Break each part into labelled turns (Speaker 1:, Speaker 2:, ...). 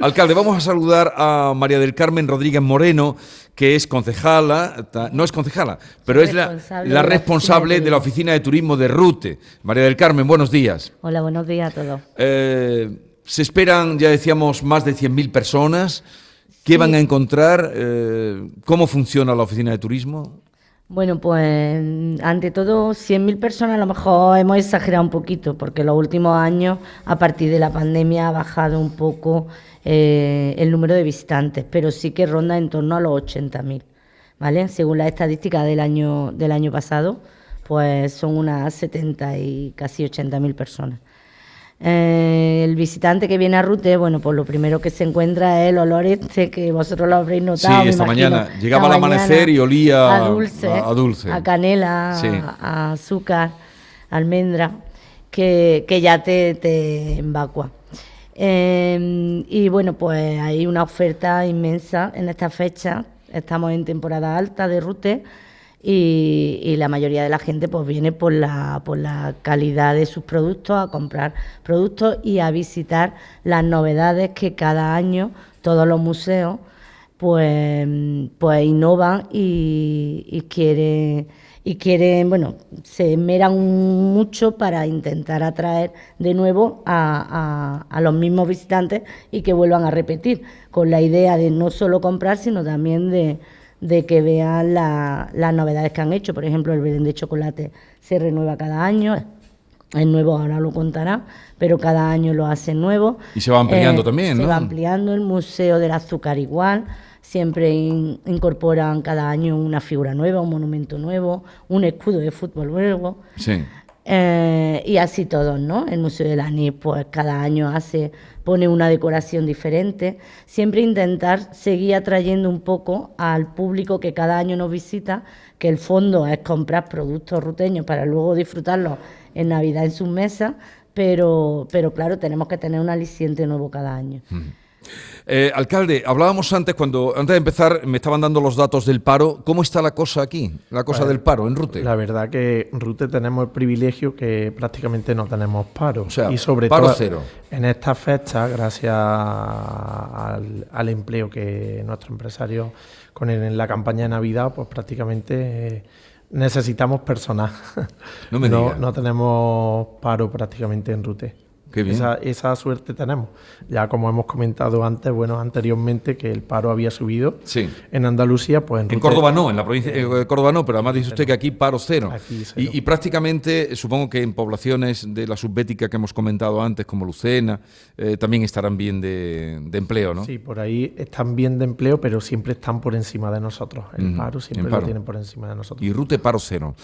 Speaker 1: Alcalde, vamos a saludar a María del Carmen Rodríguez Moreno, que es concejala, no es concejala, pero es la, la responsable de, la oficina de turismo de Rute. María del Carmen, buenos días.
Speaker 2: Hola, buenos días a todos.
Speaker 1: Eh, se esperan, ya decíamos, más de 100.000 personas. ¿Qué van a encontrar? Eh, ¿Cómo funciona la oficina de turismo?
Speaker 2: Bueno, pues ante todo 100.000 personas a lo mejor hemos exagerado un poquito, porque los últimos años, a partir de la pandemia, ha bajado un poco eh, el número de visitantes, pero sí que ronda en torno a los 80.000, ¿vale? Según la estadística del año, del año pasado, pues son unas 70 y casi 80.000 personas. Eh, el visitante que viene a Rute, bueno, pues lo primero que se encuentra es el olor este que vosotros lo habréis notado.
Speaker 1: Sí, esta mañana. Llegaba al amanecer y olía
Speaker 2: a dulce, a, canela, a, azúcar, almendra, que, ya te, te evacua. Em, y bueno, pues hay una oferta inmensa en esta fecha. Estamos en temporada alta de Rute y, la mayoría de la gente pues viene por la, por la calidad de sus productos, a comprar productos y a visitar las novedades que cada año todos los museos pues, pues innovan y, y quieren y quieren, bueno, se esmeran mucho para intentar atraer de nuevo a, a, los mismos visitantes y que vuelvan a repetir, con la idea de no solo comprar, sino también de, de que vean las novedades que han hecho. Por ejemplo, el Belén de chocolate se renueva cada año. Es nuevo, ahora lo contará, pero cada año lo hacen nuevo.
Speaker 1: Y se va ampliando eh, también,
Speaker 2: ¿no?
Speaker 1: Se
Speaker 2: va ampliando el Museo del Azúcar igual. Siempre incorporan cada año una figura nueva, un monumento nuevo, un escudo de fútbol nuevo.
Speaker 1: Sí.
Speaker 2: Eh, y así todos, ¿no? El Museo del Anís, pues cada año hace, pone una decoración diferente. Siempre intentar seguir atrayendo un poco al público que cada año nos visita, que el fondo es comprar productos ruteños para luego disfrutarlos en Navidad en sus mesas, pero, pero claro, tenemos que tener un aliciente nuevo cada año.
Speaker 1: Eh, alcalde, hablábamos antes, cuando antes de empezar me estaban dando los datos del paro. ¿Cómo está la cosa aquí, la cosa del paro en Rute?
Speaker 3: La verdad que en Rute tenemos el privilegio que prácticamente no tenemos paro.
Speaker 1: O sea,
Speaker 3: y sobre
Speaker 1: paro
Speaker 3: todo
Speaker 1: cero.
Speaker 3: en estas fechas, gracias al, empleo que nuestros empresarios con en la campaña de Navidad, pues prácticamente... Eh, necesitamos personal.
Speaker 1: No, me
Speaker 3: no, no tenemos paro prácticamente en Rute. Esa, suerte tenemos. Ya como hemos comentado antes, bueno, anteriormente que el paro había subido en Andalucía, pues
Speaker 1: en, Córdoba no, en la provincia de Córdoba no, pero además dice usted que aquí paro cero. Y, prácticamente, supongo que en poblaciones de la subbética que hemos comentado antes, como Lucena, eh, también estarán bien de, empleo, ¿no?
Speaker 3: Sí, por ahí están bien de empleo, pero siempre están por encima de nosotros. El paro siempre lo tienen por encima de nosotros.
Speaker 1: Y Rute paro cero.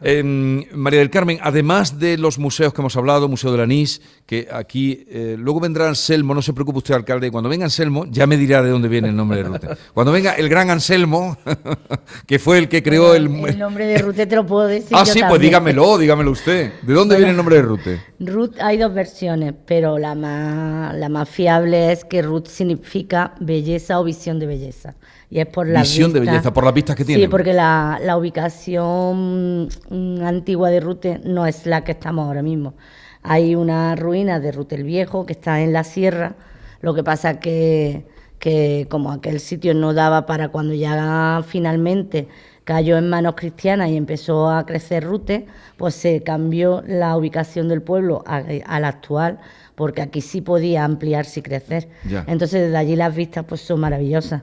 Speaker 1: Em, María del Carmen, además de los museos que hemos hablado, Museo del Anís, que aquí, eh, luego vendrá Anselmo, no se preocupe usted, alcalde, cuando venga Anselmo, ya me dirá de dónde viene el nombre de Rute. Cuando venga el gran Anselmo, que fue el que creó el...
Speaker 2: El nombre de Rute te lo puedo decir.
Speaker 1: Ah, sí, pues dígamelo, dígamelo usted. ¿De dónde viene el nombre de Rute?
Speaker 2: Ruth hay dos versiones, pero la más, la más fiable es que Ruth significa belleza o visión de belleza. Y es por la
Speaker 1: visión de belleza, por las vistas que tiene.
Speaker 2: Sí, porque la, la ubicación mm, antigua de Rute no es la que estamos ahora mismo. Hay una ruina de Rutel Viejo que está en la sierra, lo que pasa que, que como aquel sitio no daba para cuando ya finalmente cayó en manos cristianas y empezó a crecer Rute, pues se cambió la ubicación del pueblo a, la actual, porque aquí sí podía ampliarse y crecer. Entonces desde allí las vistas pues son maravillosas.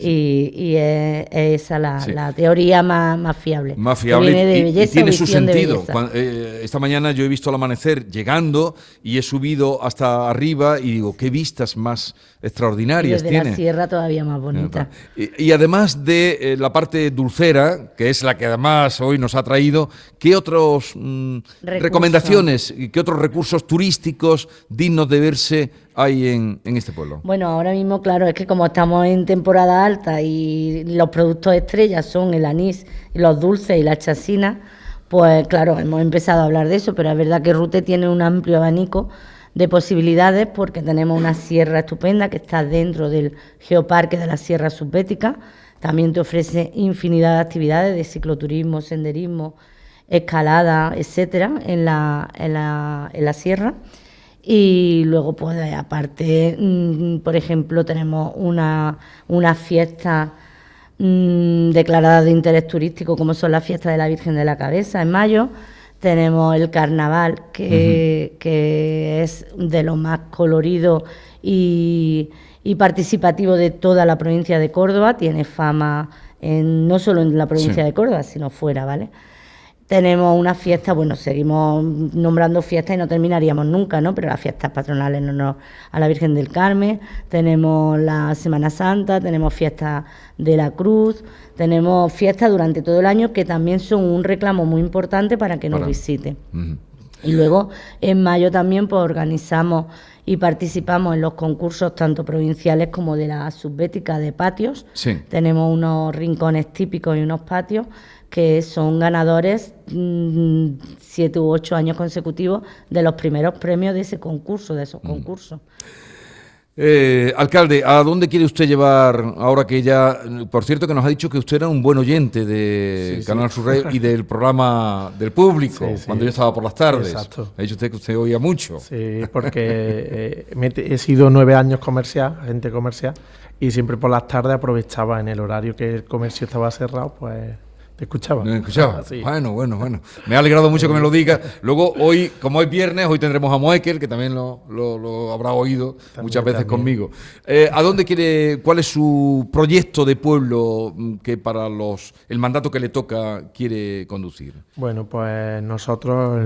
Speaker 2: Y, es, esa la, teoría más, fiable.
Speaker 1: Más fiable y, tiene su sentido. Eh, esta mañana yo he visto el amanecer llegando y he subido hasta arriba y digo, qué vistas más extraordinarias
Speaker 2: y
Speaker 1: tiene.
Speaker 2: la sierra todavía más bonita.
Speaker 1: Y, además de eh, la parte dulcera, que es la que además hoy nos ha traído, ¿qué otras mm, recomendaciones y qué otros recursos turísticos dignos de verse hay en, este pueblo?
Speaker 2: Bueno, ahora mismo, claro, es que como estamos en temporada alta y los productos estrellas son el anís, los dulces y la chasina, pues claro, hemos empezado a hablar de eso, pero es verdad que Rute tiene un amplio abanico de posibilidades porque tenemos una sierra estupenda que está dentro del geoparque de la Sierra Subbética. También te ofrece infinidad de actividades de cicloturismo, senderismo, escalada, etcétera, en la, en la, en la sierra. Y luego, pues aparte, mm, por ejemplo, tenemos una, una fiesta mm, declarada de interés turístico, como son las fiestas de la Virgen de la Cabeza en mayo. Tenemos el carnaval, que, que es de lo más colorido y, y, participativo de toda la provincia de Córdoba. Tiene fama en, no solo en la provincia de Córdoba, sino fuera, ¿vale? Tenemos una fiesta, bueno, seguimos nombrando fiestas y no terminaríamos nunca, ¿no? Pero las fiestas patronales en honor a la Virgen del Carmen, tenemos la Semana Santa, tenemos fiestas de la Cruz, tenemos fiestas durante todo el año que también son un reclamo muy importante para que nos visiten. Y luego en mayo también pues, organizamos y participamos en los concursos tanto provinciales como de la subbética de patios. Tenemos unos rincones típicos y unos patios que son ganadores mm, siete u ocho años consecutivos de los primeros premios de ese concurso, de esos mm. concursos.
Speaker 1: Eh, alcalde, ¿a dónde quiere usted llevar ahora que ya, por cierto, que nos ha dicho que usted era un buen oyente de Canal Sur y del programa del público cuando yo estaba por las tardes? Exacto. Ha dicho usted que usted oía mucho.
Speaker 3: Sí, porque eh, he sido nueve años comercial, agente comercial, y siempre por las tardes aprovechaba en el horario que el comercio estaba cerrado, pues te escuchaba.
Speaker 1: Me escuchaba. Ah, bueno, bueno, bueno. Me ha alegrado mucho que me lo diga. Luego, hoy, como es viernes, hoy tendremos a Moekel, que también lo, habrá oído muchas veces conmigo. Eh, ¿A dónde quiere, cuál es su proyecto de pueblo mm, que para los el mandato que le toca quiere conducir?
Speaker 3: Bueno, pues nosotros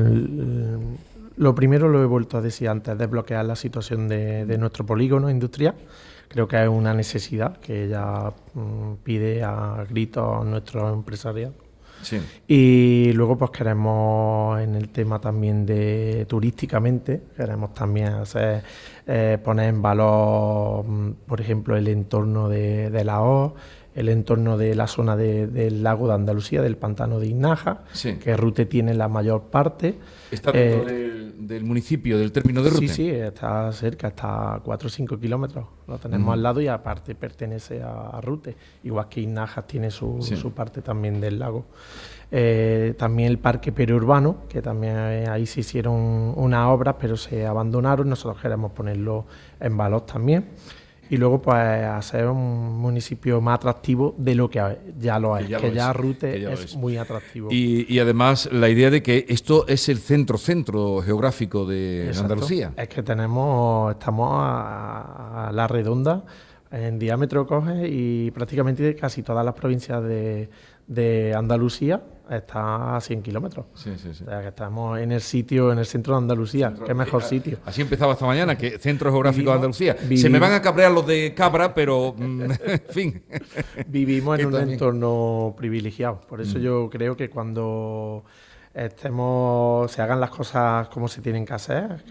Speaker 3: lo primero lo he vuelto a decir antes, desbloquear la situación de, de nuestro polígono industrial creo que es una necesidad que ella mm, pide a gritos nuestro empresariado. Sí. Y luego pues queremos en el tema también de turísticamente, queremos también hacer, eh, poner en valor, mm, por ejemplo, el entorno de, de la O, el entorno de la zona del lago de Andalucía, del pantano de Inaja, que Rute tiene la mayor parte.
Speaker 1: ¿Está dentro eh, del, municipio, del término de Rute?
Speaker 3: Sí, sí, está cerca, está a 4 o 5 kilómetros. Lo tenemos al lado y aparte pertenece a, Rute, igual que Inaja tiene su, parte también del lago. Eh, también el parque periurbano, que también ahí se hicieron unas obras, pero se abandonaron. Nosotros queremos ponerlo en valor también y luego pues hacer un municipio más atractivo de lo que ya lo es, que ya, Rute es, muy atractivo.
Speaker 1: Y, además la idea de que esto es el centro centro geográfico de Andalucía.
Speaker 3: Es que tenemos estamos a, la redonda en diámetro coge y prácticamente casi todas las provincias de, de Andalucía está a 100 kilómetros. Sí, sí, sí. O sea, que estamos en el sitio, en el centro de Andalucía. Qué mejor sitio.
Speaker 1: Así empezaba esta mañana, que centro geográfico de Andalucía. Se me van a cabrear los de Cabra, pero mm, en fin.
Speaker 3: Vivimos en un entorno privilegiado. Por eso mm. yo creo que cuando estemos, se hagan las cosas como se tienen que hacer,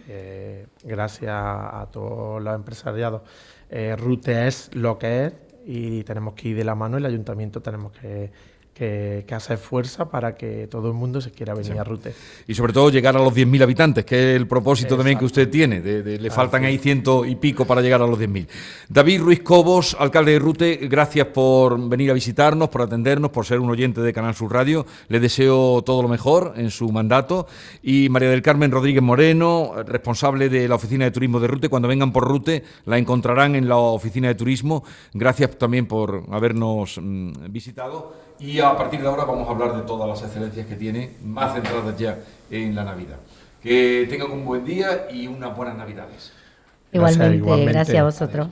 Speaker 3: gracias a todos los empresariados, eh, Rute es lo que es y tenemos que ir de la mano, el ayuntamiento tenemos que que, hace fuerza para que todo el mundo se quiera venir a Rute.
Speaker 1: Y sobre todo llegar a los 10.000 habitantes, que es el propósito también que usted tiene. le faltan ahí ciento y pico para llegar a los 10.000. David Ruiz Cobos, alcalde de Rute, gracias por venir a visitarnos, por atendernos, por ser un oyente de Canal Sur Radio. Le deseo todo lo mejor en su mandato. Y María del Carmen Rodríguez Moreno, responsable de la Oficina de Turismo de Rute, cuando vengan por Rute la encontrarán en la Oficina de Turismo. Gracias también por habernos mm, visitado y a partir de ahora vamos a hablar de todas las excelencias que tiene, más centradas ya en la Navidad. Que tengan un buen día y unas buenas Navidades.
Speaker 2: igualmente. gracias a vosotros.